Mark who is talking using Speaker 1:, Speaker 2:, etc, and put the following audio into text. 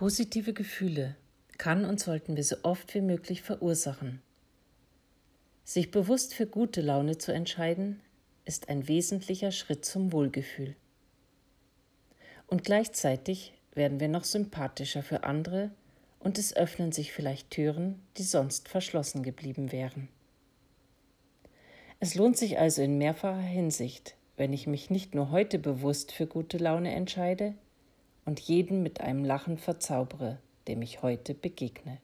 Speaker 1: Positive Gefühle kann und sollten wir so oft wie möglich verursachen. Sich bewusst für gute Laune zu entscheiden, ist ein wesentlicher Schritt zum Wohlgefühl. Und gleichzeitig werden wir noch sympathischer für andere und es öffnen sich vielleicht Türen, die sonst verschlossen geblieben wären. Es lohnt sich also in mehrfacher Hinsicht, wenn ich mich nicht nur heute bewusst für gute Laune entscheide und jeden mit einem Lachen verzaubere, dem ich heute begegne.